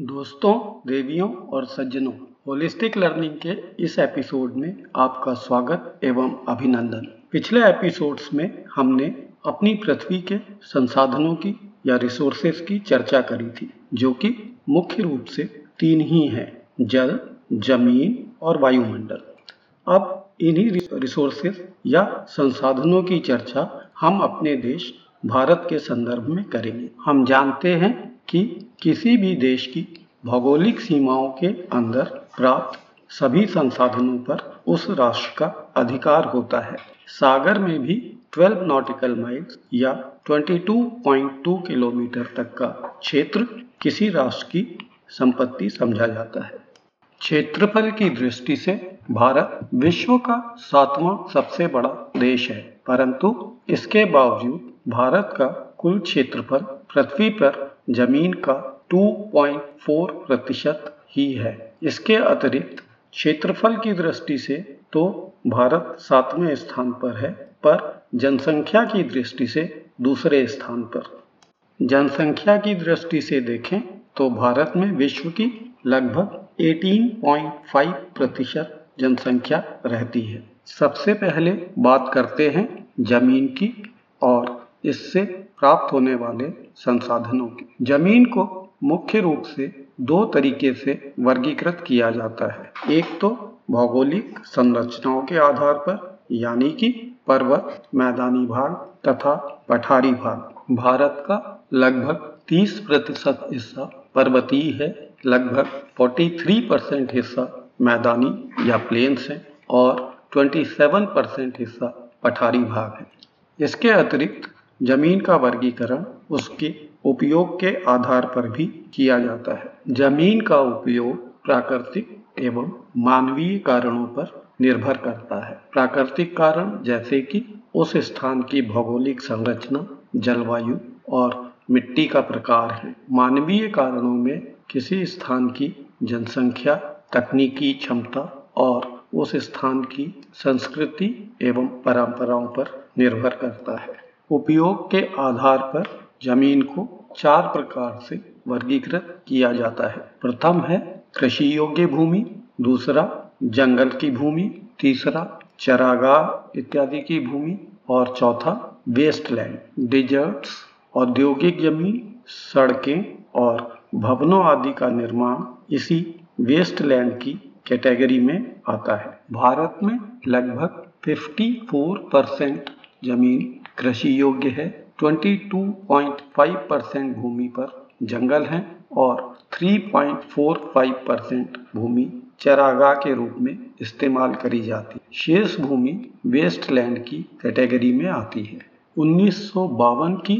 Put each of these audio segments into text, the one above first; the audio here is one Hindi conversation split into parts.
दोस्तों, देवियों और सज्जनों होलिस्टिक लर्निंग के इस एपिसोड में आपका स्वागत एवं अभिनंदन। पिछले एपिसोड्स में हमने अपनी पृथ्वी के संसाधनों की या रिसोर्सेस की चर्चा करी थी, जो कि मुख्य रूप से तीन ही हैं, जल, ज़मीन और वायुमंडल। अब इन्हीं रिसोर्सेस या संसाधनों की चर्चा हम अपने देश, भारत के संदर्भ में करेंगे। हम जानते हैं कि किसी भी देश की भौगोलिक सीमाओं के अंदर प्राप्त सभी संसाधनों पर उस राष्ट्र का अधिकार होता है। सागर में भी 12 नॉटिकल माइल्स या 22.2 किलोमीटर तक का क्षेत्र किसी राष्ट्र की संपत्ति समझा जाता है। क्षेत्रफल की दृष्टि से भारत विश्व का सातवां सबसे बड़ा देश है, परंतु इसके बावजूद भारत का कुल क्षेत्रफल पृथ्वी पर ज़मीन का 2.4 प्रतिशत ही है। इसके अतिरिक्त क्षेत्रफल की दृष्टि से तो भारत सातवें स्थान पर है, पर जनसंख्या की दृष्टि से दूसरे स्थान पर। जनसंख्या की दृष्टि से देखें तो भारत में विश्व की लगभग 18.5 प्रतिशत जनसंख्या रहती है। सबसे पहले बात करते हैं ज़मीन की और इससे प्राप्त होने वाले संसाधनों की। ज़मीन को मुख्य रूप से दो तरीके से वर्गीकृत किया जाता है। एक तो भौगोलिक संरचनाओं के आधार पर, यानी कि पर्वत, मैदानी भाग तथा पठारी भाग। भारत का लगभग 30 प्रतिशत हिस्सा पर्वतीय है, लगभग 43 परसेंट हिस्सा मैदानी या प्लेन्स है और 27 परसेंट हिस्सा पठारी भाग है। इसके अतिरिक्त ज़मीन का वर्गीकरण उसके उपयोग के आधार पर भी किया जाता है। ज़मीन का उपयोग प्राकृतिक एवं मानवीय कारणों पर निर्भर करता है। प्राकृतिक कारण जैसे कि उस स्थान की भौगोलिक संरचना, जलवायु और मिट्टी का प्रकार है। मानवीय कारणों में किसी स्थान की जनसंख्या, तकनीकी क्षमता और उस स्थान की संस्कृति एवं परंपराओं पर निर्भर करता है। उपयोग के आधार पर ज़मीन को चार प्रकार से वर्गीकृत किया जाता है। प्रथम है कृषि योग्य भूमि, दूसरा जंगल की भूमि, तीसरा चरागाह इत्यादि की भूमि और चौथा वेस्टलैंड डिजर्ट्स औद्योगिक ज़मीन, सड़कें और भवनों आदि का निर्माण इसी वेस्टलैंड की कैटेगरी में आता है। भारत में लगभग 54 परसेंट ज़मीन कृषि योग्य है। 22.5 परसेंट भूमि पर जंगल है और 3.45 परसेंट भूमि चरागाह के रूप में इस्तेमाल करी जाती है। शेष भूमि वेस्टलैंड की कैटेगरी में आती है। उन्नीस सौ बावन की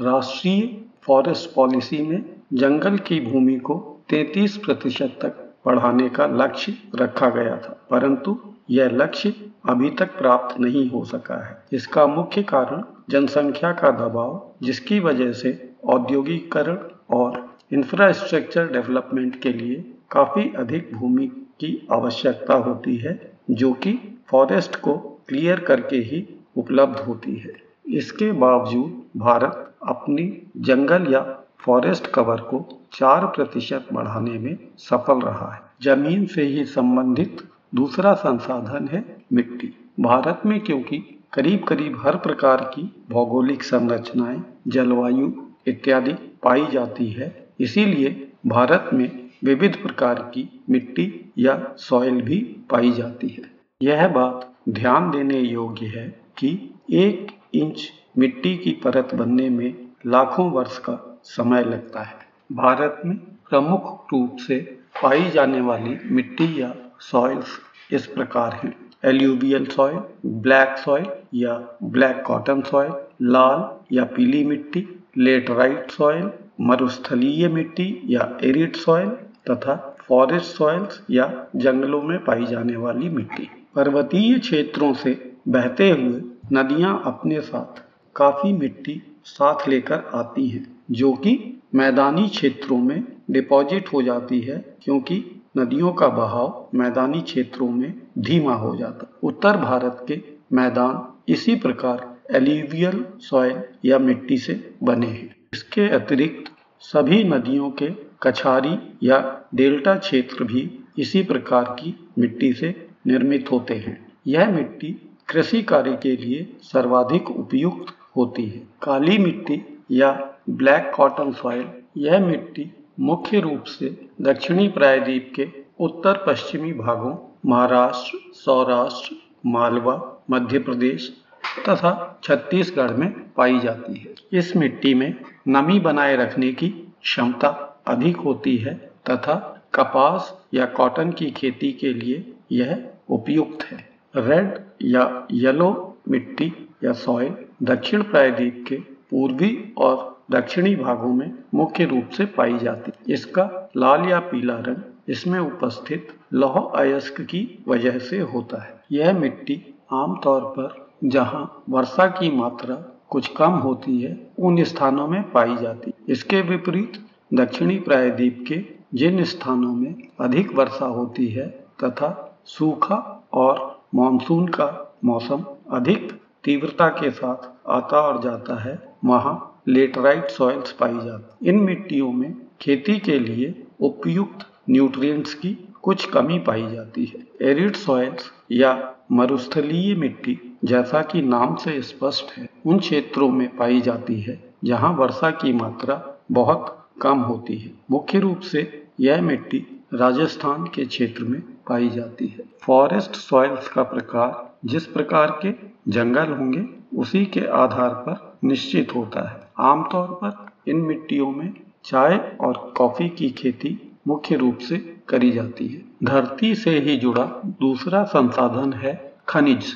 राष्ट्रीय फॉरेस्ट पॉलिसी में जंगल की भूमि को 33 प्रतिशत तक बढ़ाने का लक्ष्य रखा गया था, परंतु यह लक्ष्य अभी तक प्राप्त नहीं हो सका है। इसका मुख्य कारण जनसंख्या का दबाव, जिसकी वजह से औद्योगिकरण और इंफ्रास्ट्रक्चर डेवलपमेंट के लिए काफ़ी अधिक भूमि की आवश्यकता होती है, जो कि फॉरेस्ट को क्लियर करके ही उपलब्ध होती है। इसके बावजूद भारत अपनी जंगल या फॉरेस्ट कवर को चार प्रतिशत बढ़ाने में सफल रहा है। ज़मीन से ही संबंधित दूसरा संसाधन है मिट्टी। भारत में क्योंकि करीब करीब हर प्रकार की भौगोलिक संरचनाएँ, जलवायु इत्यादि पाई जाती है, इसीलिए भारत में विविध प्रकार की मिट्टी या सॉइल भी पाई जाती है। यह बात ध्यान देने योग्य है कि एक इंच मिट्टी की परत बनने में लाखों वर्ष का समय लगता है। भारत में प्रमुख रूप से पाई जाने वाली मिट्टी या सॉइल्स इस प्रकार हैं। एल्यूवियल सॉइल, ब्लैक सॉइल या ब्लैक कॉटन सॉइल, लाल या पीली मिट्टी लेटराइट सॉइल, मरुस्थलीय मिट्टी या एरिड सॉइल तथा फॉरेस्ट सॉइल्स या जंगलों में पाई जाने वाली मिट्टी। पर्वतीय क्षेत्रों से बहते हुए नदियाँ अपने साथ काफ़ी मिट्टी साथ लेकर आती हैं, जो कि मैदानी क्षेत्रों में डिपॉजिट हो जाती है, क्योंकि नदियों का बहाव मैदानी क्षेत्रों में धीमा हो जाता। उत्तर भारत के मैदान इसी प्रकार एलिवियल सॉइल या मिट्टी से बने हैं। इसके अतिरिक्त सभी नदियों के कछारी या डेल्टा क्षेत्र भी इसी प्रकार की मिट्टी से निर्मित होते हैं। यह मिट्टी कृषि कार्य के लिए सर्वाधिक उपयुक्त होती है। काली मिट्टी या ब्लैक कॉटन सॉइल, यह मिट्टी मुख्य रूप से दक्षिणी प्रायद्वीप के उत्तर पश्चिमी भागों, महाराष्ट्र, सौराष्ट्र, मालवा, मध्य प्रदेश तथा छत्तीसगढ़ में पाई जाती है। इस मिट्टी में नमी बनाए रखने की क्षमता अधिक होती है तथा कपास या कॉटन की खेती के लिए यह उपयुक्त है। रेड या येलो मिट्टी या सॉइल दक्षिण प्रायद्वीप के पूर्वी और दक्षिणी भागों में मुख्य रूप से पाई जाती इसका लाल या पीला रंग इसमें उपस्थित लौह अयस्क की वजह से होता है। यह मिट्टी आमतौर पर जहाँ वर्षा की मात्रा कुछ कम होती है, उन स्थानों में पाई जाती इसके विपरीत दक्षिणी प्रायद्वीप के जिन स्थानों में अधिक वर्षा होती है तथा सूखा और मानसून का मौसम अधिक तीव्रता के साथ आता और जाता है, वहाँ लेटराइट सॉइल्स पाई जाती। इन मिट्टियों में खेती के लिए उपयुक्त न्यूट्रिएंट्स की कुछ कमी पाई जाती है। एरिड सॉइल्स या मरुस्थलीय मिट्टी, जैसा कि नाम से स्पष्ट है, उन क्षेत्रों में पाई जाती है, जहाँ वर्षा की मात्रा बहुत कम होती है। मुख्य रूप से यह मिट्टी राजस्थान के क्षेत्र में पाई जाती है। फॉरेस्ट सॉइल्स का प्रकार जिस प्रकार के जंगल होंगे, उसी के आधार पर निश्चित होता है। आमतौर पर इन मिट्टियों में चाय और कॉफ़ी की खेती मुख्य रूप से करी जाती है। धरती से ही जुड़ा दूसरा संसाधन है खनिज।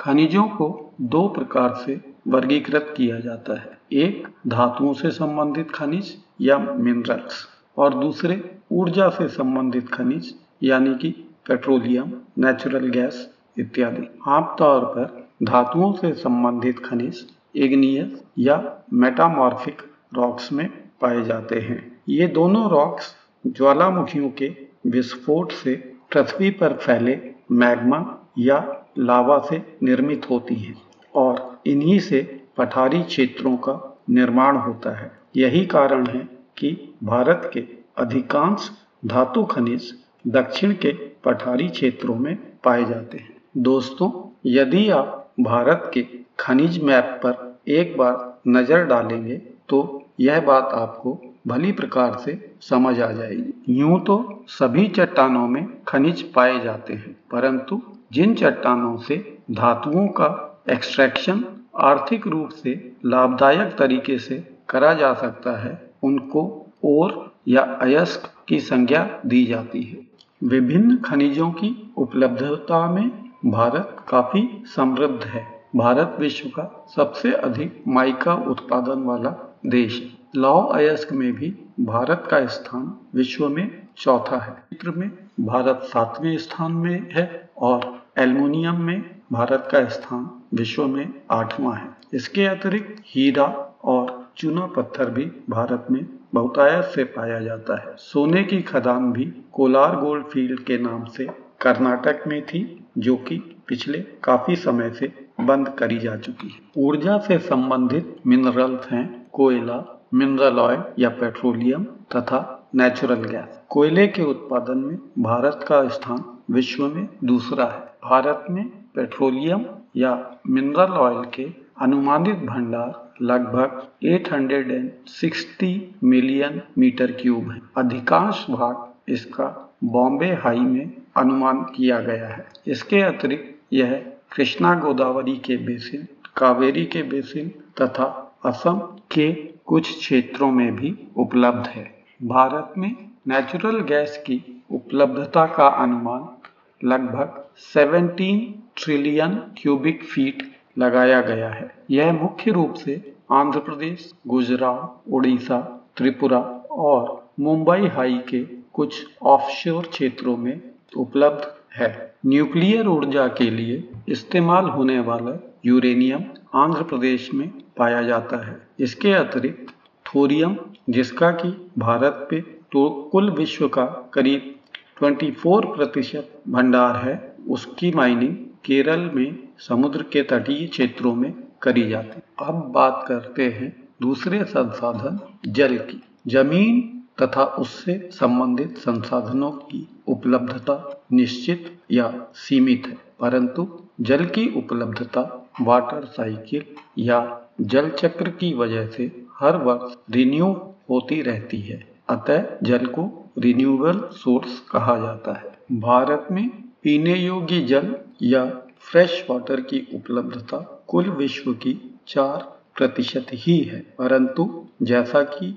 खनिजों को दो प्रकार से वर्गीकृत किया जाता है। एक, धातुओं से संबंधित खनिज या मिनरल्स और दूसरे, ऊर्जा से संबंधित खनिज, यानी कि पेट्रोलियम नेचुरल गैस इत्यादि। आमतौर पर धातुओं से संबंधित खनिज इग्नियस या मेटामॉर्फिक रॉक्स में पाए जाते हैं। ये दोनों रॉक्स ज्वालामुखियों के विस्फोट से पृथ्वी पर फैले मैग्मा या लावा से निर्मित होती हैं और इन्हीं से पठारी क्षेत्रों का निर्माण होता है। यही कारण है कि भारत के अधिकांश धातु खनिज दक्षिण के पठारी क्षेत्रों में पाए जाते हैं। दोस्तों, यदि आप भारत के खनिज मैप पर एक बार नज़र डालेंगे तो यह बात आपको भली प्रकार से समझ आ जाएगी। यूँ तो सभी चट्टानों में खनिज पाए जाते हैं, परंतु जिन चट्टानों से धातुओं का एक्सट्रैक्शन आर्थिक रूप से लाभदायक तरीके से करा जा सकता है, उनको और या अयस्क की संज्ञा दी जाती है। विभिन्न खनिजों की उपलब्धता में भारत काफ़ी समृद्ध है। भारत विश्व का सबसे अधिक माइका उत्पादन वाला देश है लौह अयस्क में भी भारत का स्थान विश्व में चौथा है। चित्र में भारत सातवें स्थान में है और एल्युमिनियम में भारत का स्थान विश्व में आठवां है। इसके अतिरिक्त हीरा और चूना पत्थर भी भारत में बहुतायत से पाया जाता है। सोने की खदान भी कोलार गोल्ड फ़ील्ड के नाम से कर्नाटक में थी, जो कि पिछले काफ़ी समय से बंद करी जा चुकी है। ऊर्जा से संबंधित मिनरल्स हैं कोयला मिनरल ऑयल या पेट्रोलियम तथा नेचुरल गैस कोयले के उत्पादन में भारत का स्थान विश्व में दूसरा है। भारत में पेट्रोलियम या मिनरल ऑयल के अनुमानित भंडार लगभग 860 मिलियन मीटर क्यूब है। अधिकांश भाग इसका बॉम्बे हाई में अनुमान किया गया है। इसके अतिरिक्त यह कृष्णा गोदावरी के बेसिन, कावेरी के बेसिन तथा असम के कुछ क्षेत्रों में भी उपलब्ध है। भारत में नेचुरल गैस की उपलब्धता का अनुमान लगभग 17 ट्रिलियन क्यूबिक फीट लगाया गया है। यह मुख्य रूप से आंध्र प्रदेश, गुजरात, उड़ीसा, त्रिपुरा और मुंबई हाई के कुछ ऑफशोर क्षेत्रों में उपलब्ध है। न्यूक्लियर ऊर्जा के लिए इस्तेमाल होने वाला यूरेनियम आंध्र प्रदेश में पाया जाता है। इसके अतिरिक्त थोरियम, जिसका कि भारत पे तो कुल विश्व का करीब 24 प्रतिशत भंडार है, उसकी माइनिंग केरल में समुद्र के तटीय क्षेत्रों में करी जाती अब बात करते हैं दूसरे संसाधन जल की। ज़मीन तथा उससे संबंधित संसाधनों की उपलब्धता निश्चित या सीमित है, परंतु जल की उपलब्धता वाटर साइकिल या जल चक्र की वजह से हर वर्ष रिन्यू होती रहती है। अतः जल को रिन्यूएबल सोर्स कहा जाता है। भारत में पीने योग्य जल या फ्रेश वाटर की उपलब्धता कुल विश्व की चार प्रतिशत ही है। परंतु जैसा कि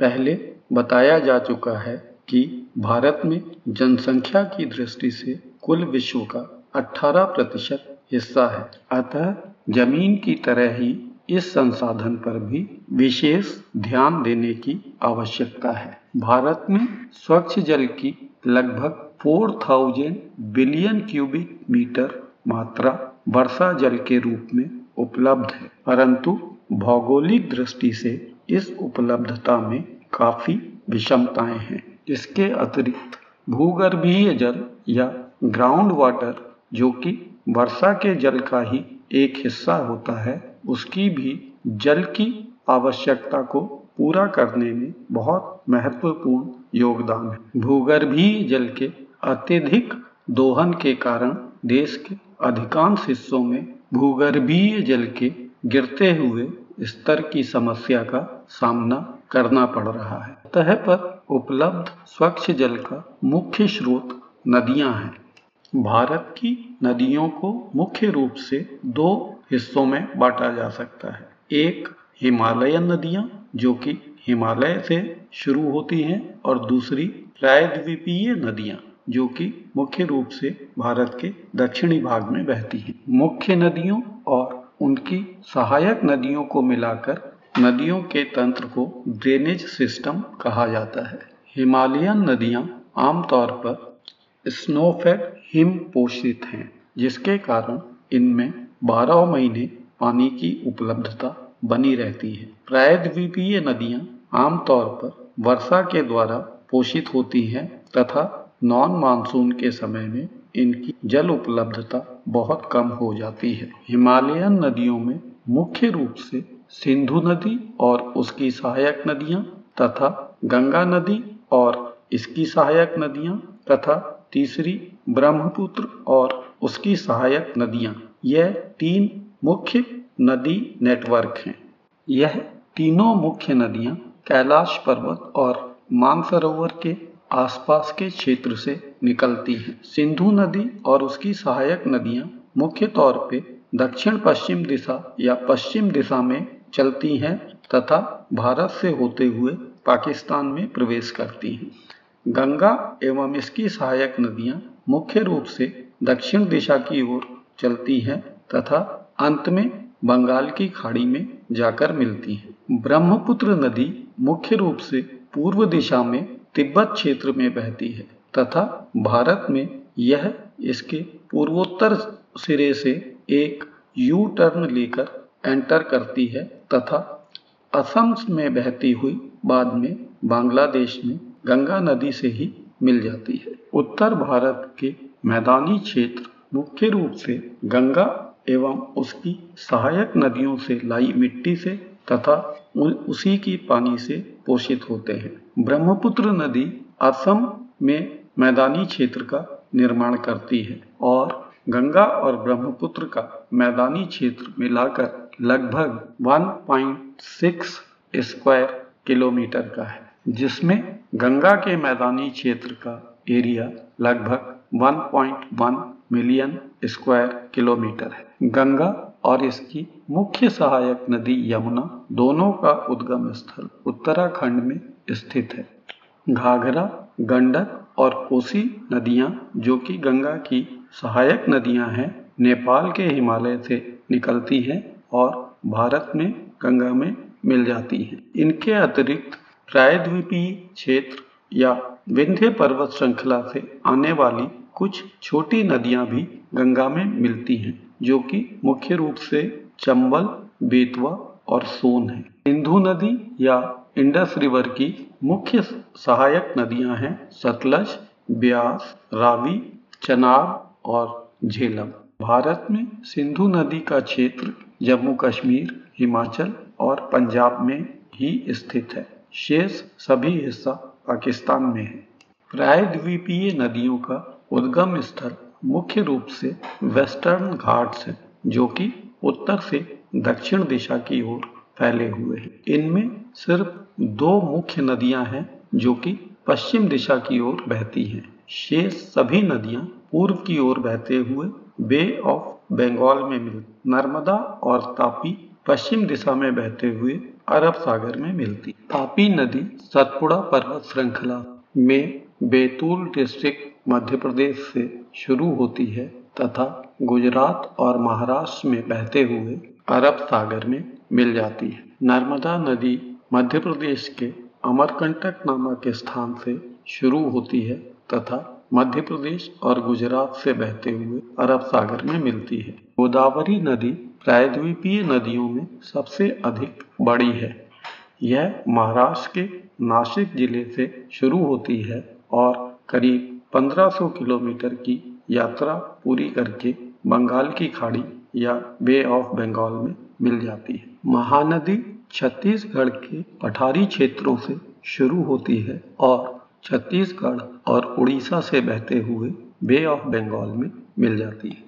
पहले बताया जा चुका है कि भारत में जनसंख्या की दृष्टि से कुल विश्व का 18 प्रतिशत हिस्सा है। अतः ज़मीन की तरह ही इस संसाधन पर भी विशेष ध्यान देने की आवश्यकता है। भारत में स्वच्छ जल की लगभग 4000 बिलियन क्यूबिक मीटर मात्रा वर्षा जल के रूप में उपलब्ध है। परंतु भौगोलिक दृष्टि से इस उपलब्धता में काफ़ी विषमताएँ हैं। इसके अतिरिक्त भूगर्भीय जल या ग्राउंड वाटर जो कि वर्षा के जल का ही एक हिस्सा होता है, उसकी भी जल की आवश्यकता को पूरा करने में बहुत महत्वपूर्ण योगदान है। भूगर्भीय जल के अत्यधिक दोहन के कारण देश के अधिकांश हिस्सों में भूगर्भीय जल के गिरते हुए स्तर की समस्या का सामना करना पड़ रहा है। तह पर उपलब्ध स्वच्छ जल का मुख्य स्रोत नदियाँ हैं। भारत की नदियों को मुख्य रूप से दो हिस्सों में बांटा जा सकता है। एक हिमालयन नदियाँ, जो कि हिमालय से शुरू होती हैं, और दूसरी प्रायद्वीपीय नदियाँ, जो कि मुख्य रूप से भारत के दक्षिणी भाग में बहती हैं। मुख्य नदियों और उनकी सहायक नदियों को मिलाकर नदियों के तंत्र को ड्रेनेज सिस्टम कहा जाता है। हिमालयन नदियाँ आमतौर पर स्नोफेड हिम पोषित हैं, जिसके कारण इनमें 12 महीने पानी की उपलब्धता बनी रहती है। प्रायद्वीपीय नदियाँ आमतौर पर वर्षा के द्वारा पोषित होती हैं तथा नॉन मानसून के समय में इनकी जल उपलब्धता बहुत कम हो जाती है। हिमालयन नदियों में मुख्य रूप से सिंधु नदी और उसकी सहायक नदियाँ तथा गंगा नदी और इसकी सहायक नदियाँ तथा तीसरी ब्रह्मपुत्र और उसकी सहायक नदियाँ। यह तीन मुख्य नदी नेटवर्क हैं। यह तीनों मुख्य नदियाँ कैलाश पर्वत और मानसरोवर के आसपास के क्षेत्र से निकलती हैं। सिंधु नदी और उसकी सहायक नदियाँ मुख्य तौर पे दक्षिण पश्चिम दिशा या पश्चिम दिशा में चलती हैं तथा भारत से होते हुए पाकिस्तान में प्रवेश करती हैं। गंगा एवं इसकी सहायक नदियाँ मुख्य रूप से दक्षिण दिशा की ओर चलती हैं तथा अंत में बंगाल की खाड़ी में जाकर मिलती हैं। ब्रह्मपुत्र नदी मुख्य रूप से पूर्व दिशा में तिब्बत क्षेत्र में बहती है तथा भारत में यह इसके पूर्वोत्तर सिरे से एक यू टर्न लेकर एंटर करती है तथा असम में बहती हुई बाद में बांग्लादेश में गंगा नदी से ही मिल जाती है। उत्तर भारत के मैदानी क्षेत्र मुख्य रूप से गंगा एवं उसकी सहायक नदियों से लाई मिट्टी से तथा उसी की पानी से पोषित होते हैं। ब्रह्मपुत्र नदी असम में मैदानी क्षेत्र का निर्माण करती है और गंगा और ब्रह्मपुत्र का मैदानी क्षेत्र मिलाकर लगभग 1.6 स्क्वायर किलोमीटर का है। जिसमें गंगा के मैदानी क्षेत्र का एरिया लगभग 1.1 मिलियन स्क्वायर किलोमीटर है। गंगा और इसकी मुख्य सहायक नदी यमुना दोनों का उद्गम स्थल उत्तराखंड में स्थित है। घाघरा, गंडक और कोसी नदियाँ, जो कि गंगा की सहायक नदियाँ हैं, नेपाल के हिमालय से निकलती हैं और भारत में गंगा में मिल जाती हैं। इनके अतिरिक्त प्रायद्वीपीय क्षेत्र या विंध्य पर्वत श्रृंखला से आने वाली कुछ छोटी नदियाँ भी गंगा में मिलती हैं, जो कि मुख्य रूप से चंबल, बेतवा और सोन है। सिंधु नदी या इंडस रिवर की मुख्य सहायक नदियाँ हैं सतलज, ब्यास, रावी, चनाब और झेलम। भारत में सिंधु नदी का क्षेत्र जम्मू कश्मीर, हिमाचल और पंजाब में ही स्थित है। शेष सभी हिस्सा पाकिस्तान में है। प्रायद्वीपीय नदियों का उद्गम स्थल मुख्य रूप से वेस्टर्न घाट्स है, जो कि उत्तर से दक्षिण दिशा की ओर फैले हुए हैं। इनमें सिर्फ़ दो मुख्य नदियाँ हैं, जो कि पश्चिम दिशा की ओर बहती हैं। शेष सभी नदियाँ पूर्व की ओर बहते हुए बे ऑफ़ बंगाल में मिल, नर्मदा और तापी पश्चिम दिशा में बहते हुए अरब सागर में मिलती। तापी नदी सतपुड़ा पर्वत श्रृंखला में बैतूल डिस्ट्रिक्ट मध्य प्रदेश से शुरू होती है तथा गुजरात और महाराष्ट्र में बहते हुए अरब सागर में मिल जाती है। नर्मदा नदी मध्य प्रदेश के अमरकंटक नामक स्थान से शुरू होती है तथा मध्य प्रदेश और गुजरात से बहते हुए अरब सागर में मिलती है। गोदावरी नदी प्रायद्वीपीय नदियों में सबसे अधिक बड़ी है। यह महाराष्ट्र के नासिक ज़िले से शुरू होती है और करीब 1500 किलोमीटर की यात्रा पूरी करके बंगाल की खाड़ी या बे ऑफ़ बंगाल में मिल जाती है। महानदी छत्तीसगढ़ के पठारी क्षेत्रों से शुरू होती है और छत्तीसगढ़ और उड़ीसा से बहते हुए बे ऑफ़ बंगाल में मिल जाती है।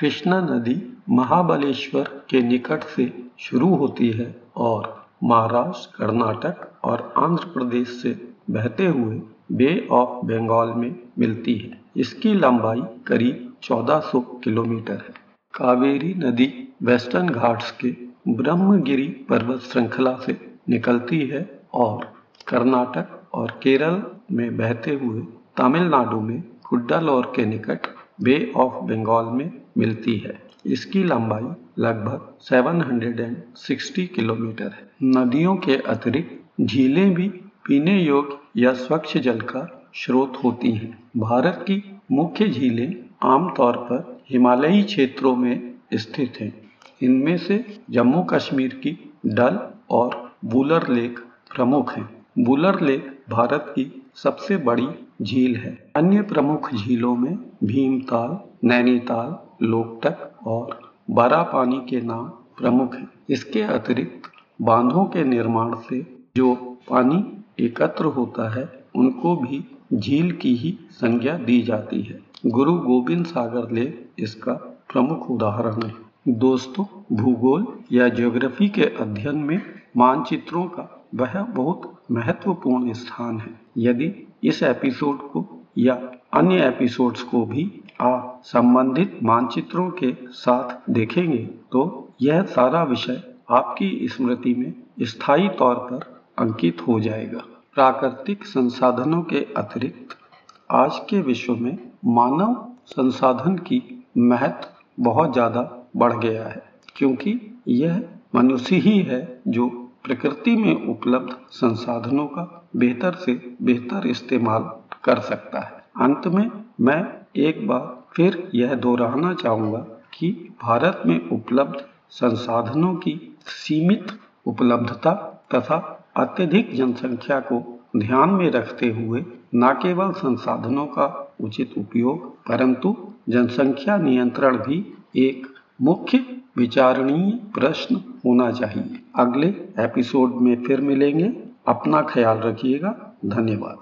कृष्णा नदी महाबलेश्वर के निकट से शुरू होती है और महाराष्ट्र, कर्नाटक और आंध्र प्रदेश से बहते हुए बे ऑफ़ बंगाल में मिलती है। इसकी लंबाई करीब 1400 किलोमीटर है। कावेरी नदी वेस्टर्न घाट्स के ब्रह्मगिरी पर्वत श्रृंखला से निकलती है और कर्नाटक और केरल में बहते हुए तमिलनाडु में कुड्डालोर के निकट बे ऑफ़ बंगाल में मिलती है। इसकी लंबाई लगभग 760 किलोमीटर है। नदियों के अतिरिक्त झीलें भी पीने योग्य या स्वच्छ जल का स्रोत होती हैं। भारत की मुख्य झीलें आमतौर पर हिमालयी क्षेत्रों में स्थित हैं। इनमें से जम्मू कश्मीर की डल और बुलर लेक प्रमुख हैं। बुलर लेक भारत की सबसे बड़ी झील है। अन्य प्रमुख झीलों में भीमताल, नैनीताल, लोकटक और बड़ा पानी के नाम प्रमुख हैं। इसके अतिरिक्त बांधों के निर्माण से जो पानी एकत्र होता है, उनको भी झील की ही संज्ञा दी जाती है। गुरु गोविंद सागर लेक इसका प्रमुख उदाहरण है। दोस्तों, भूगोल या ज्योग्राफी के अध्ययन में मानचित्रों का वह बहुत महत्वपूर्ण स्थान है। यदि इस एपिसोड को या अन्य एपिसोड्स को भी आप संबंधित मानचित्रों के साथ देखेंगे तो यह सारा विषय आपकी स्मृति में स्थायी तौर पर अंकित हो जाएगा। प्राकृतिक संसाधनों के अतिरिक्त आज के विश्व में मानव संसाधन की महत्व बहुत ज़्यादा बढ़ गया है, क्योंकि यह मनुष्य ही है जो प्रकृति में उपलब्ध संसाधनों का बेहतर से बेहतर इस्तेमाल कर सकता है। अंत में मैं एक बार फिर यह दोहराना चाहूँगा कि भारत में उपलब्ध संसाधनों की सीमित उपलब्धता तथा अत्यधिक जनसंख्या को ध्यान में रखते हुए न केवल संसाधनों का उचित उपयोग, परंतु जनसंख्या नियंत्रण भी एक मुख्य विचारणीय प्रश्न होना चाहिए। अगले एपिसोड में फिर मिलेंगे। अपना ख्याल रखिएगा। धन्यवाद।